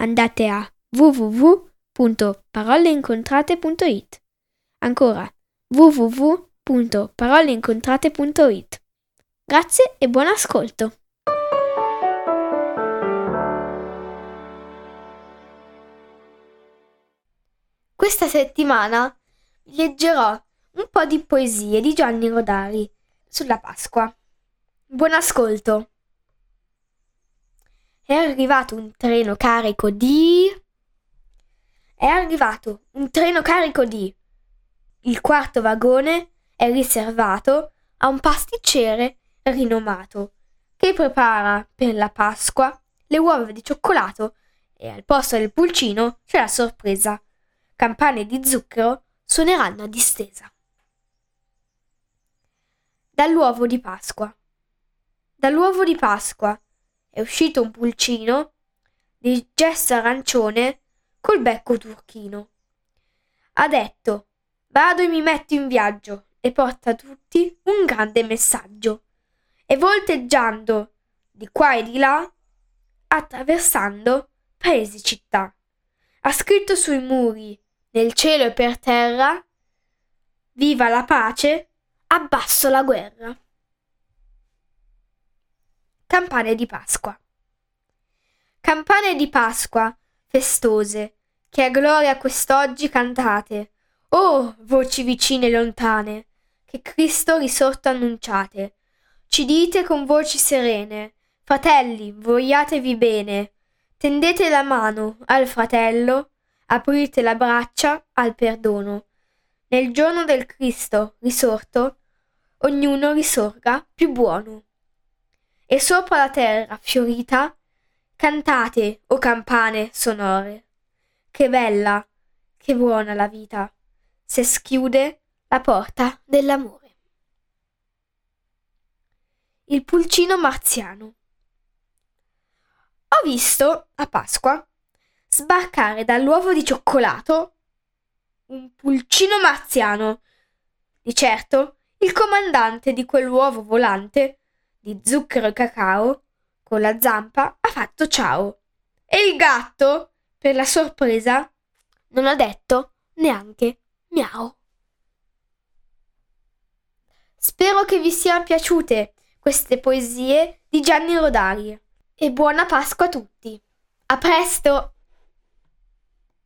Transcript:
andate a www.paroleincontrate.it. Ancora www.paroleincontrate.it. Grazie e buon ascolto. Questa settimana leggerò un po' di poesie di Gianni Rodari sulla Pasqua. Buon ascolto. È arrivato un treno carico di... È arrivato un treno carico di... Il quarto vagone è riservato a un pasticcere rinomato che prepara per la Pasqua le uova di cioccolato e al posto del pulcino c'è la sorpresa. Campane di zucchero suoneranno a distesa. Dall'uovo di Pasqua. Dall'uovo di Pasqua è uscito un pulcino di gesso arancione col becco turchino. Ha detto vado e mi metto in viaggio e porta a tutti un grande messaggio. E volteggiando di qua e di là, attraversando paesi e città, ha scritto sui muri, nel cielo e per terra, viva la pace, abbasso la guerra. Campane di Pasqua. Campane di Pasqua, festose, che a gloria quest'oggi cantate. Oh, voci vicine e lontane, che Cristo risorto annunciate. Ci dite con voci serene, fratelli, vogliatevi bene. Tendete la mano al fratello, aprite la braccia al perdono. Nel giorno del Cristo risorto, ognuno risorga più buono e sopra la terra fiorita cantate, o campane sonore. Che bella, che buona la vita, se schiude la porta dell'amore. Il pulcino marziano. Ho visto a Pasqua sbarcare dall'uovo di cioccolato un pulcino marziano. Di certo, il comandante di quell'uovo volante di zucchero e cacao, con la zampa ha fatto ciao. E il gatto, per la sorpresa, non ha detto neanche miau. Spero che vi siano piaciute queste poesie di Gianni Rodari e buona Pasqua a tutti. A presto!